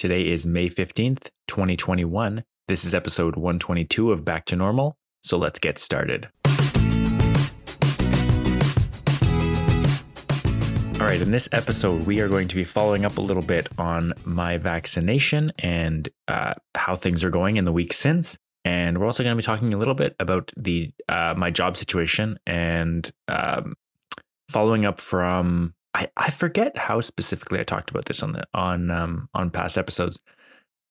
Today is May 15th, 2021. This is episode 122 of Back to Normal. So let's get started. All right, in this episode, we are going to be following up a little bit on my vaccination and uh, how things are going in the week since. And we're also going to be talking a little bit about the uh, my job situation and um, following up from I, I forget how specifically I talked about this on the on um, on past episodes,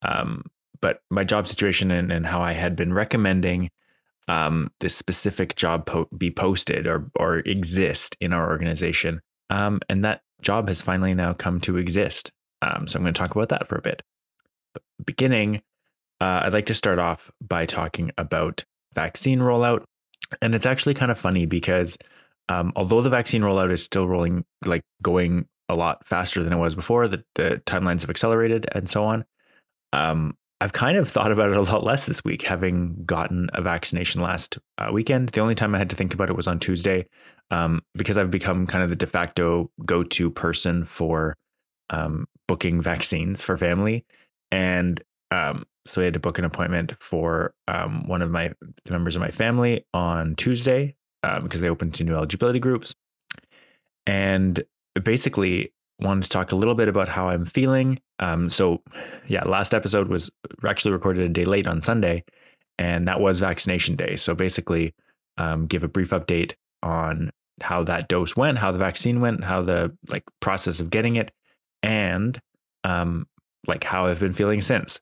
um, but my job situation and, and how I had been recommending um, this specific job po- be posted or or exist in our organization, um, and that job has finally now come to exist. Um, so I'm going to talk about that for a bit. But beginning, uh, I'd like to start off by talking about vaccine rollout, and it's actually kind of funny because um, although the vaccine rollout is still rolling, like going a lot faster than it was before, the, the timelines have accelerated and so on. Um, I've kind of thought about it a lot less this week, having gotten a vaccination last uh, weekend. The only time I had to think about it was on Tuesday, um, because I've become kind of the de facto go to person for um, booking vaccines for family. And um, so I had to book an appointment for um, one of my members of my family on Tuesday because they opened to new eligibility groups. And basically, wanted to talk a little bit about how I'm feeling. Um, so, yeah, last episode was actually recorded a day late on Sunday, and that was vaccination day. So, basically, um, give a brief update on how that dose went, how the vaccine went, how the like process of getting it, and um, like how I've been feeling since.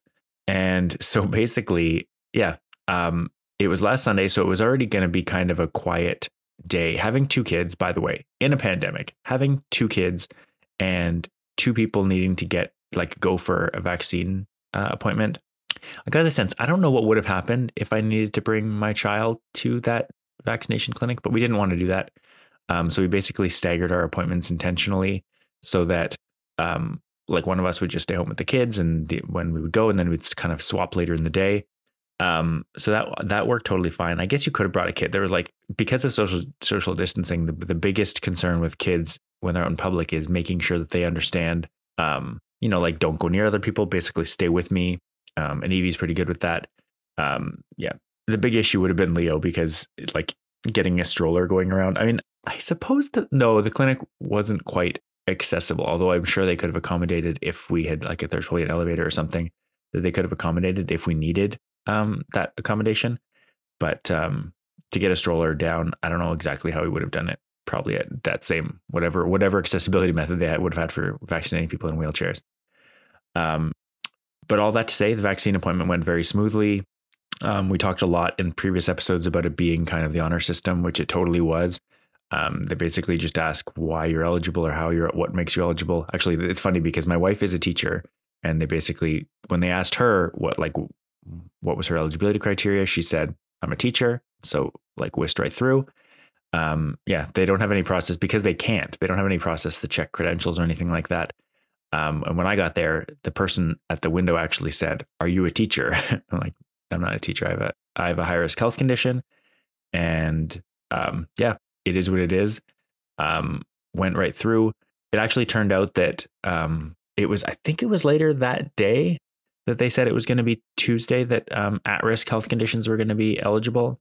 And so, basically, yeah, um, it was last Sunday, so it was already going to be kind of a quiet day. Having two kids, by the way, in a pandemic, having two kids and two people needing to get like go for a vaccine uh, appointment. I got the sense I don't know what would have happened if I needed to bring my child to that vaccination clinic, but we didn't want to do that. Um, so we basically staggered our appointments intentionally so that um, like one of us would just stay home with the kids and the, when we would go and then we'd kind of swap later in the day um, so that that worked totally fine. I guess you could have brought a kid. There was like because of social social distancing, the, the biggest concern with kids when they're out in public is making sure that they understand. Um, you know, like don't go near other people. Basically, stay with me. Um, and Evie's pretty good with that. Um, yeah, the big issue would have been Leo because like getting a stroller going around. I mean, I suppose that no, the clinic wasn't quite accessible. Although I'm sure they could have accommodated if we had like if there's probably an elevator or something that they could have accommodated if we needed um, that accommodation. But um, to get a stroller down, I don't know exactly how we would have done it. Probably at that same whatever whatever accessibility method they would have had for vaccinating people in wheelchairs. Um, but all that to say, the vaccine appointment went very smoothly. Um, we talked a lot in previous episodes about it being kind of the honor system, which it totally was. Um, they basically just ask why you're eligible or how you're, what makes you eligible. Actually, it's funny because my wife is a teacher, and they basically, when they asked her what, like, what was her eligibility criteria? She said, I'm a teacher. So like whisked right through. Um, yeah, they don't have any process because they can't. They don't have any process to check credentials or anything like that. Um, and when I got there, the person at the window actually said, "Are you a teacher?" I'm like, "I'm not a teacher. I have a I have a high risk health condition." And um, yeah, it is what it is. Um, went right through. It actually turned out that um, it was. I think it was later that day that they said it was going to be Tuesday that um, at risk health conditions were going to be eligible.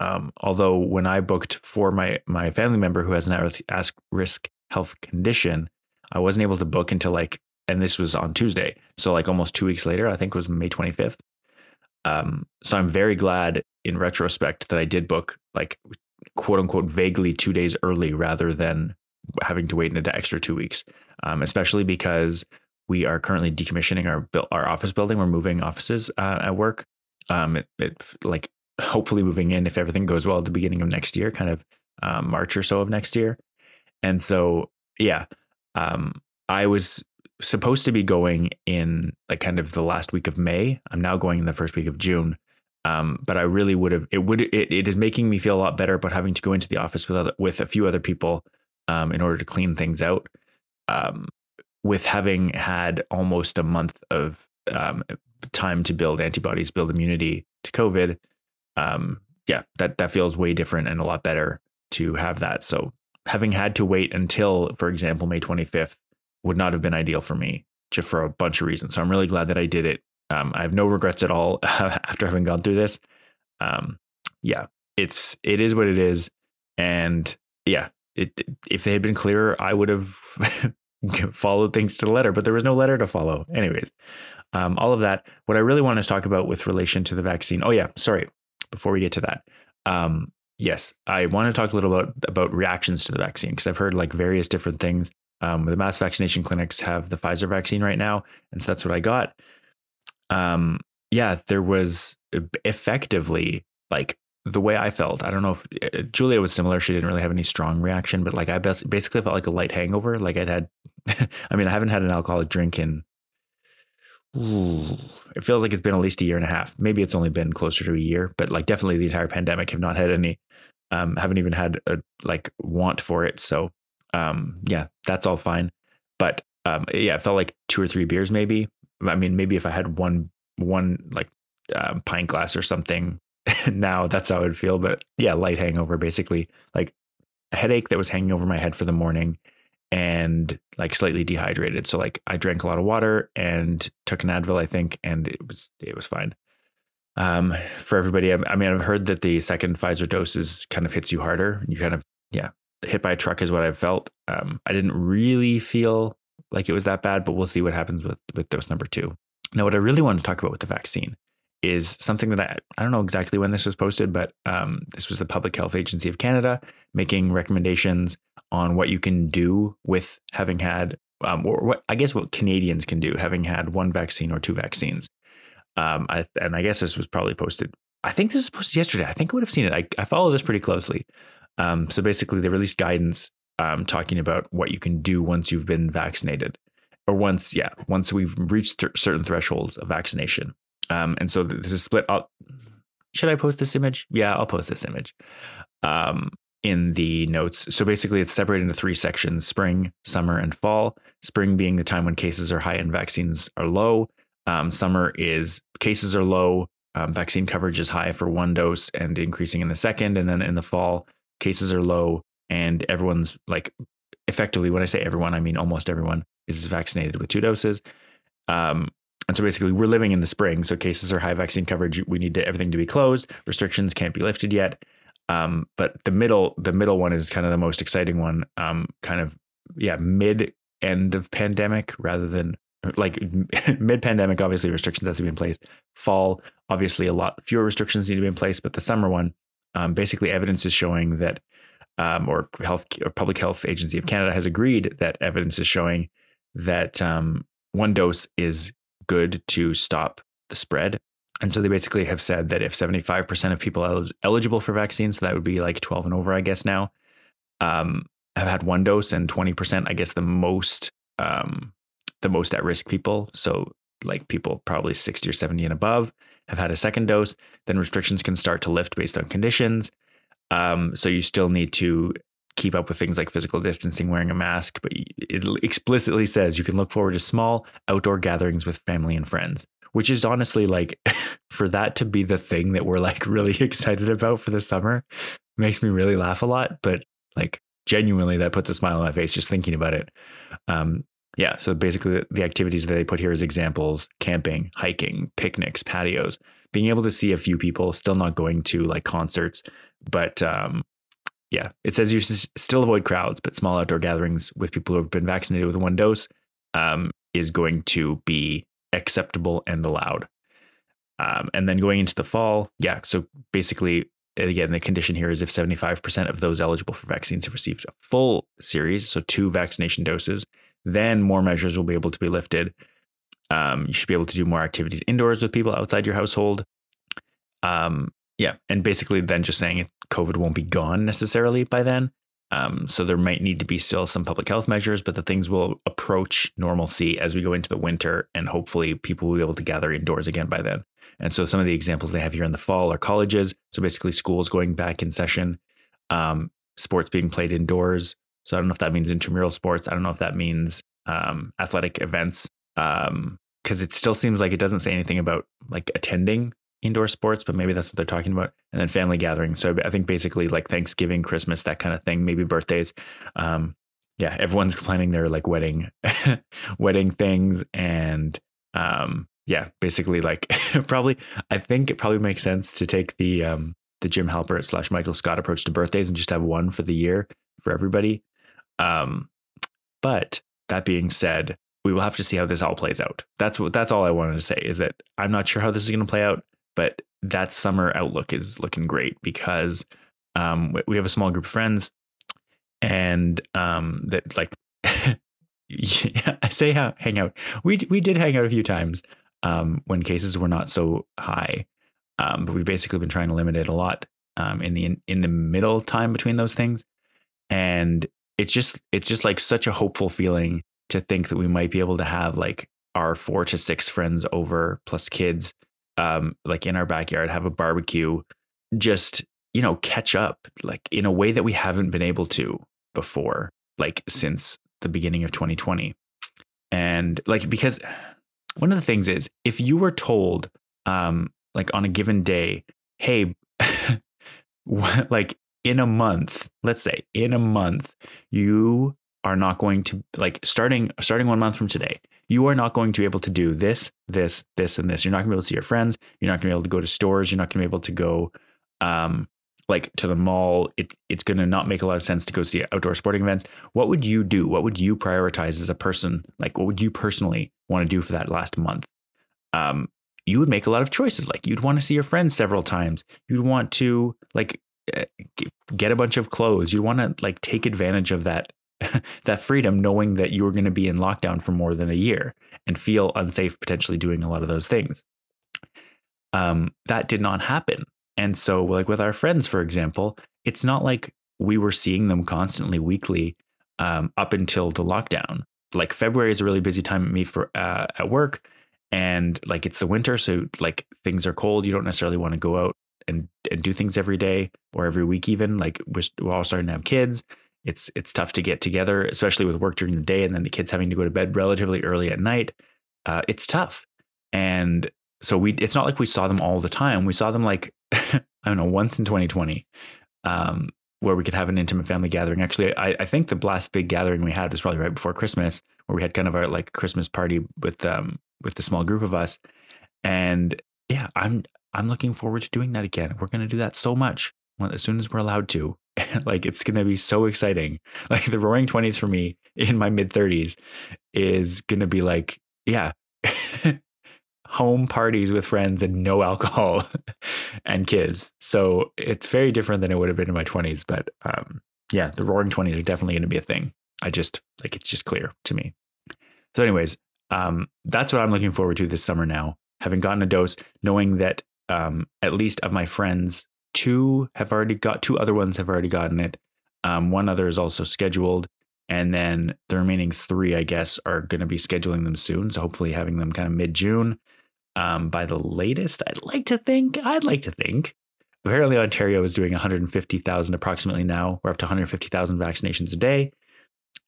Um, although when I booked for my my family member who has an at risk health condition, I wasn't able to book until like, and this was on Tuesday, so like almost two weeks later. I think it was May twenty fifth. Um, so I'm very glad in retrospect that I did book like quote unquote vaguely two days early rather than having to wait an extra two weeks, um, especially because we are currently decommissioning our our office building. We're moving offices uh, at work. Um, it, it, like hopefully moving in if everything goes well at the beginning of next year, kind of um, March or so of next year. And so, yeah, um, I was supposed to be going in like kind of the last week of May. I'm now going in the first week of June. Um, but I really would have. It would. It, it is making me feel a lot better about having to go into the office with other, with a few other people um, in order to clean things out. Um, with having had almost a month of um, time to build antibodies, build immunity to COVID, um, yeah, that that feels way different and a lot better to have that. So having had to wait until, for example, May 25th would not have been ideal for me just for a bunch of reasons. So I'm really glad that I did it. Um, I have no regrets at all after having gone through this. Um, yeah, it's it is what it is, and yeah, it, if they had been clearer, I would have followed things to the letter, but there was no letter to follow. Anyways, um, all of that. What I really want to talk about with relation to the vaccine. Oh yeah, sorry. Before we get to that, um, yes, I want to talk a little about about reactions to the vaccine because I've heard like various different things. Um, the mass vaccination clinics have the Pfizer vaccine right now, and so that's what I got. Um, yeah, there was effectively like the way I felt, I don't know if uh, Julia was similar. She didn't really have any strong reaction, but like I basically felt like a light hangover. Like I'd had, I mean, I haven't had an alcoholic drink in, ooh, it feels like it's been at least a year and a half. Maybe it's only been closer to a year, but like definitely the entire pandemic have not had any, um, haven't even had a like want for it. So, um, yeah, that's all fine. But, um, yeah, it felt like two or three beers, maybe. I mean, maybe if I had one, one like um, pint glass or something now that's how I would feel. But yeah, light hangover, basically like a headache that was hanging over my head for the morning and like slightly dehydrated. So like I drank a lot of water and took an Advil, I think, and it was it was fine. Um, for everybody, I mean, I've heard that the second Pfizer doses kind of hits you harder. You kind of yeah, hit by a truck is what I've felt. Um, I didn't really feel like it was that bad, but we'll see what happens with with dose number two. Now, what I really want to talk about with the vaccine is something that I, I don't know exactly when this was posted, but um, this was the Public Health Agency of Canada making recommendations on what you can do with having had, um, or what I guess what Canadians can do having had one vaccine or two vaccines. Um, I, and I guess this was probably posted. I think this was posted yesterday. I think I would have seen it. I, I follow this pretty closely. Um, so basically, they released guidance um, talking about what you can do once you've been vaccinated, or once, yeah, once we've reached certain thresholds of vaccination. Um, and so this is split up. Should I post this image? Yeah, I'll post this image um, in the notes. So basically, it's separated into three sections spring, summer, and fall. Spring being the time when cases are high and vaccines are low. Um, summer is cases are low, um, vaccine coverage is high for one dose and increasing in the second. And then in the fall, cases are low and everyone's like effectively, when I say everyone, I mean almost everyone is vaccinated with two doses. Um, and so basically, we're living in the spring. So cases are high vaccine coverage. We need to, everything to be closed. Restrictions can't be lifted yet. Um, but the middle, the middle one is kind of the most exciting one. Um, kind of, yeah, mid end of pandemic rather than like mid pandemic. Obviously, restrictions have to be in place. Fall, obviously, a lot fewer restrictions need to be in place. But the summer one, um, basically, evidence is showing that, um, or health or Public Health Agency of Canada has agreed that evidence is showing that um, one dose is good to stop the spread. And so they basically have said that if 75% of people el- eligible for vaccines, so that would be like 12 and over, I guess now, um, have had one dose, and 20%, I guess the most, um, the most at risk people, so like people probably 60 or 70 and above, have had a second dose, then restrictions can start to lift based on conditions. Um, so you still need to keep up with things like physical distancing, wearing a mask, but it explicitly says you can look forward to small outdoor gatherings with family and friends, which is honestly like for that to be the thing that we're like really excited about for the summer makes me really laugh a lot. But like genuinely, that puts a smile on my face just thinking about it. Um, yeah. So basically, the activities that they put here as examples camping, hiking, picnics, patios, being able to see a few people, still not going to like concerts, but um, yeah, it says you should still avoid crowds, but small outdoor gatherings with people who have been vaccinated with one dose um, is going to be acceptable and allowed. Um, and then going into the fall, yeah. So basically, again, the condition here is if 75% of those eligible for vaccines have received a full series, so two vaccination doses, then more measures will be able to be lifted. Um, you should be able to do more activities indoors with people outside your household. Um, yeah, and basically then just saying COVID won't be gone necessarily by then. Um, so there might need to be still some public health measures, but the things will approach normalcy as we go into the winter, and hopefully people will be able to gather indoors again by then. And so some of the examples they have here in the fall are colleges. So basically, schools going back in session, um, sports being played indoors. So I don't know if that means intramural sports. I don't know if that means um, athletic events, because um, it still seems like it doesn't say anything about like attending indoor sports, but maybe that's what they're talking about. And then family gatherings. So I think basically like Thanksgiving, Christmas, that kind of thing, maybe birthdays. Um, yeah, everyone's planning their like wedding, wedding things, and um, yeah, basically like probably I think it probably makes sense to take the um the Jim Halpert slash Michael Scott approach to birthdays and just have one for the year for everybody. Um, but that being said, we will have to see how this all plays out. That's what that's all I wanted to say is that I'm not sure how this is going to play out, but that summer outlook is looking great because um, we have a small group of friends and um, that like I say hang out. We we did hang out a few times um, when cases were not so high, um, but we've basically been trying to limit it a lot um, in the in, in the middle time between those things, and it's just it's just like such a hopeful feeling to think that we might be able to have like our four to six friends over plus kids um, like in our backyard have a barbecue just you know catch up like in a way that we haven't been able to before like since the beginning of 2020 and like because one of the things is if you were told um like on a given day hey like in a month let's say in a month you are not going to like starting starting one month from today you are not going to be able to do this this this and this. You're not going to be able to see your friends. You're not going to be able to go to stores. You're not going to be able to go um like to the mall. It, it's going to not make a lot of sense to go see outdoor sporting events. What would you do? What would you prioritize as a person? Like what would you personally want to do for that last month? Um you would make a lot of choices. Like you'd want to see your friends several times. You'd want to like eh, get a bunch of clothes. You'd want to like take advantage of that that freedom knowing that you were going to be in lockdown for more than a year and feel unsafe potentially doing a lot of those things. Um, that did not happen. And so, like with our friends, for example, it's not like we were seeing them constantly weekly um, up until the lockdown. Like February is a really busy time at me for uh, at work, and like it's the winter, so like things are cold. You don't necessarily want to go out and and do things every day or every week. Even like we're, we're all starting to have kids, it's it's tough to get together, especially with work during the day and then the kids having to go to bed relatively early at night. Uh, it's tough, and so we it's not like we saw them all the time. We saw them like I don't know once in 2020, um, where we could have an intimate family gathering. Actually, I, I think the last big gathering we had was probably right before Christmas, where we had kind of our like Christmas party with um with the small group of us, and yeah, I'm I'm looking forward to doing that again. We're gonna do that so much as soon as we're allowed to. like it's going to be so exciting. Like the roaring 20s for me in my mid 30s is going to be like, yeah, home parties with friends and no alcohol and kids. So it's very different than it would have been in my 20s. But um, yeah, the roaring 20s are definitely going to be a thing. I just like it's just clear to me. So, anyways, um, that's what I'm looking forward to this summer now. Having gotten a dose, knowing that um, at least of my friends two have already got two other ones have already gotten it. Um, one other is also scheduled, and then the remaining three, I guess, are going to be scheduling them soon. So hopefully, having them kind of mid June um, by the latest. I'd like to think. I'd like to think. Apparently, Ontario is doing 150,000 approximately now. We're up to 150,000 vaccinations a day,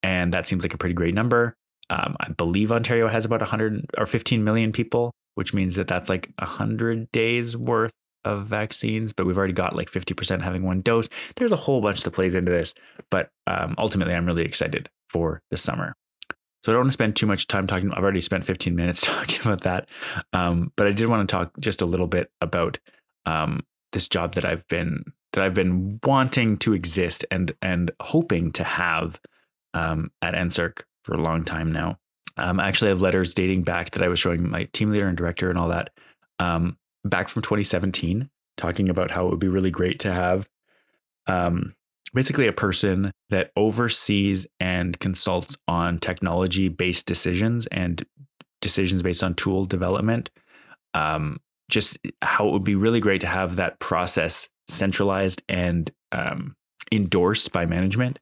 and that seems like a pretty great number. Um, I believe Ontario has about 100 or 15 million people, which means that that's like 100 days worth of vaccines, but we've already got like 50% having one dose. There's a whole bunch that plays into this, but um, ultimately, I'm really excited for the summer. So I don't want to spend too much time talking. I've already spent 15 minutes talking about that, um, but I did want to talk just a little bit about um, this job that I've been that I've been wanting to exist and and hoping to have um, at NSERC for a long time now. Um, I actually have letters dating back that I was showing my team leader and director and all that um, back from 2017 talking about how it would be really great to have um, basically a person that oversees and consults on technology based decisions and decisions based on tool development. Um, just how it would be really great to have that process centralized and um, endorsed by management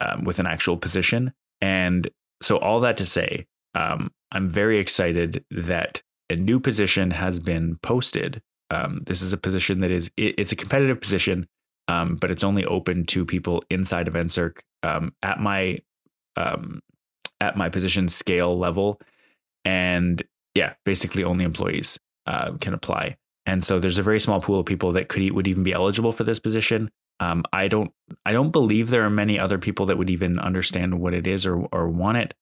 um, with an actual position. And so, all that to say, um, I'm very excited that a new position has been posted. Um, this is a position that is it, it's a competitive position, um, but it's only open to people inside of NSERC um, at my um, at my position scale level, and yeah, basically only employees uh, can apply. And so there's a very small pool of people that could would even be eligible for this position. Um, I don't I don't believe there are many other people that would even understand what it is or or want it.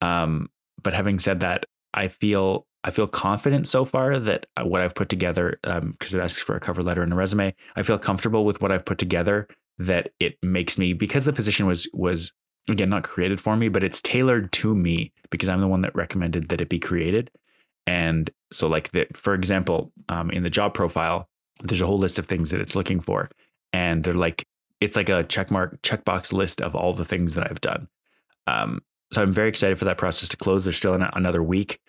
Um, but having said that, I feel I feel confident so far that uh, what I've put together, because um, it asks for a cover letter and a resume, I feel comfortable with what I've put together. That it makes me because the position was was again not created for me, but it's tailored to me because I'm the one that recommended that it be created. And so, like that, for example, um, in the job profile, there's a whole list of things that it's looking for, and they're like it's like a checkmark checkbox list of all the things that I've done. Um, so I'm very excited for that process to close. There's still an, another week,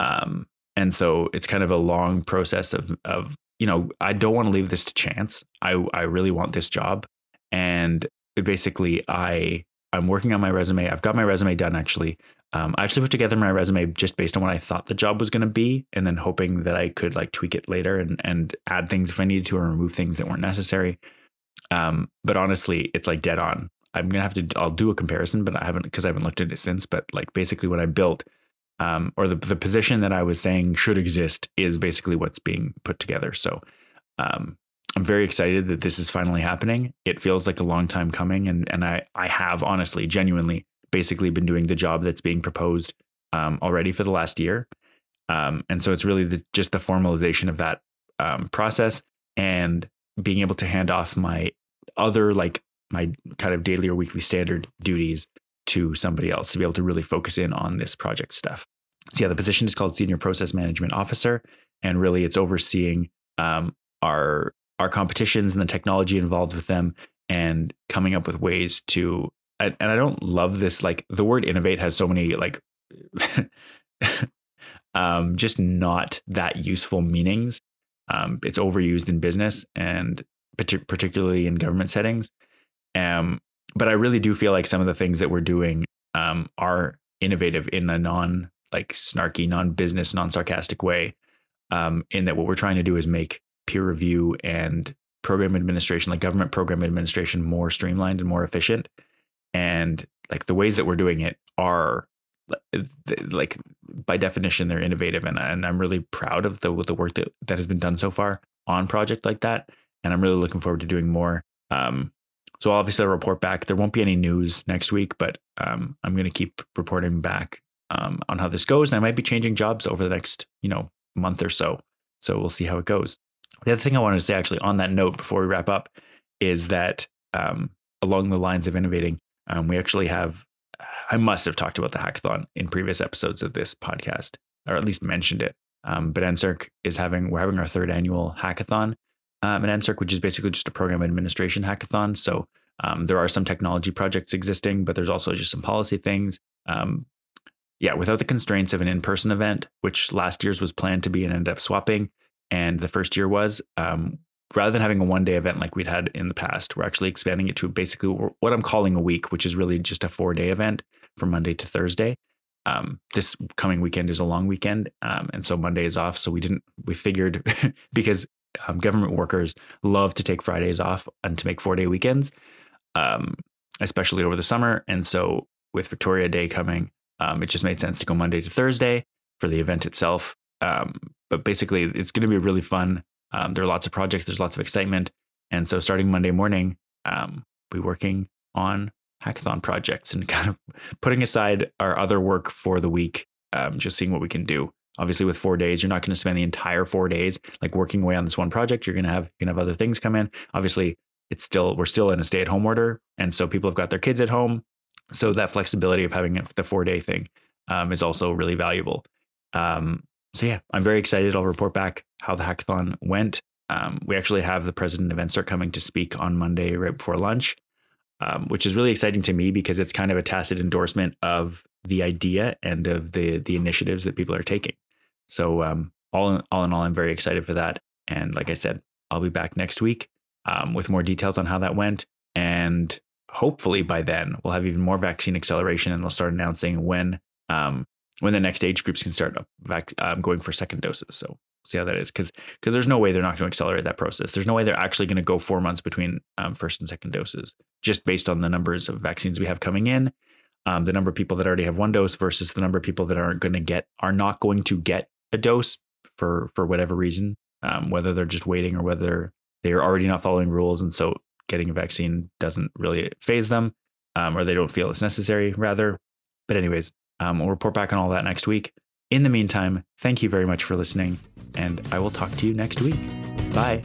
um, and so it's kind of a long process of of you know I don't want to leave this to chance. I I really want this job, and basically I I'm working on my resume. I've got my resume done actually. Um, I actually put together my resume just based on what I thought the job was going to be, and then hoping that I could like tweak it later and and add things if I needed to, or remove things that weren't necessary. Um, but honestly, it's like dead on. I'm gonna have to. I'll do a comparison, but I haven't because I haven't looked at it since. But like basically, what I built, um, or the the position that I was saying should exist is basically what's being put together. So, um, I'm very excited that this is finally happening. It feels like a long time coming, and and I I have honestly, genuinely, basically been doing the job that's being proposed um, already for the last year, um, and so it's really the, just the formalization of that um, process and being able to hand off my other like my kind of daily or weekly standard duties to somebody else to be able to really focus in on this project stuff. So yeah, the position is called senior process management officer, and really it's overseeing um, our our competitions and the technology involved with them and coming up with ways to and I don't love this like the word innovate has so many like um, just not that useful meanings. Um, it's overused in business and particularly in government settings. Um, but I really do feel like some of the things that we're doing um, are innovative in a non like snarky, non business, non sarcastic way. Um, in that what we're trying to do is make peer review and program administration, like government program administration, more streamlined and more efficient. And like the ways that we're doing it are like by definition they're innovative and, and I'm really proud of the the work that, that has been done so far on project like that and I'm really looking forward to doing more um, so obviously I'll report back there won't be any news next week but um, I'm going to keep reporting back um, on how this goes and I might be changing jobs over the next you know month or so so we'll see how it goes the other thing I wanted to say, actually, on that note, before we wrap up, is that um, along the lines of innovating, um, we actually have, I must have talked about the hackathon in previous episodes of this podcast, or at least mentioned it. Um, but NSERC is having, we're having our third annual hackathon um, at NSERC, which is basically just a program administration hackathon. So um, there are some technology projects existing, but there's also just some policy things. Um, yeah, without the constraints of an in person event, which last year's was planned to be and ended up swapping, and the first year was um, rather than having a one day event like we'd had in the past, we're actually expanding it to basically what I'm calling a week, which is really just a four day event from Monday to Thursday. Um, this coming weekend is a long weekend, um, and so Monday is off. So we didn't. We figured because um, government workers love to take Fridays off and to make four day weekends, um, especially over the summer. And so with Victoria Day coming, um, it just made sense to go Monday to Thursday for the event itself. Um, but basically, it's going to be really fun. Um, there are lots of projects. There's lots of excitement, and so starting Monday morning, um, we're working on hackathon projects and kind of putting aside our other work for the week, um, just seeing what we can do. Obviously, with four days, you're not going to spend the entire four days like working away on this one project. You're going to have you have other things come in. Obviously, it's still we're still in a stay at home order, and so people have got their kids at home. So that flexibility of having the four day thing um, is also really valuable. Um, so yeah, I'm very excited. I'll report back how the hackathon went. Um, we actually have the president of NSERC coming to speak on Monday right before lunch, um, which is really exciting to me because it's kind of a tacit endorsement of the idea and of the the initiatives that people are taking. So um, all in, all in all, I'm very excited for that. And like I said, I'll be back next week um, with more details on how that went. And hopefully by then we'll have even more vaccine acceleration and they'll start announcing when um, when the next age groups can start vac- um, going for second doses. So see how that is because because there's no way they're not going to accelerate that process. There's no way they're actually going to go four months between um, first and second doses just based on the numbers of vaccines we have coming in, um, the number of people that already have one dose versus the number of people that aren't going to get are not going to get a dose for for whatever reason, um, whether they're just waiting or whether they are already not following rules and so getting a vaccine doesn't really faze them, um, or they don't feel it's necessary, rather. But, anyways, um, we'll report back on all that next week. In the meantime, thank you very much for listening, and I will talk to you next week. Bye.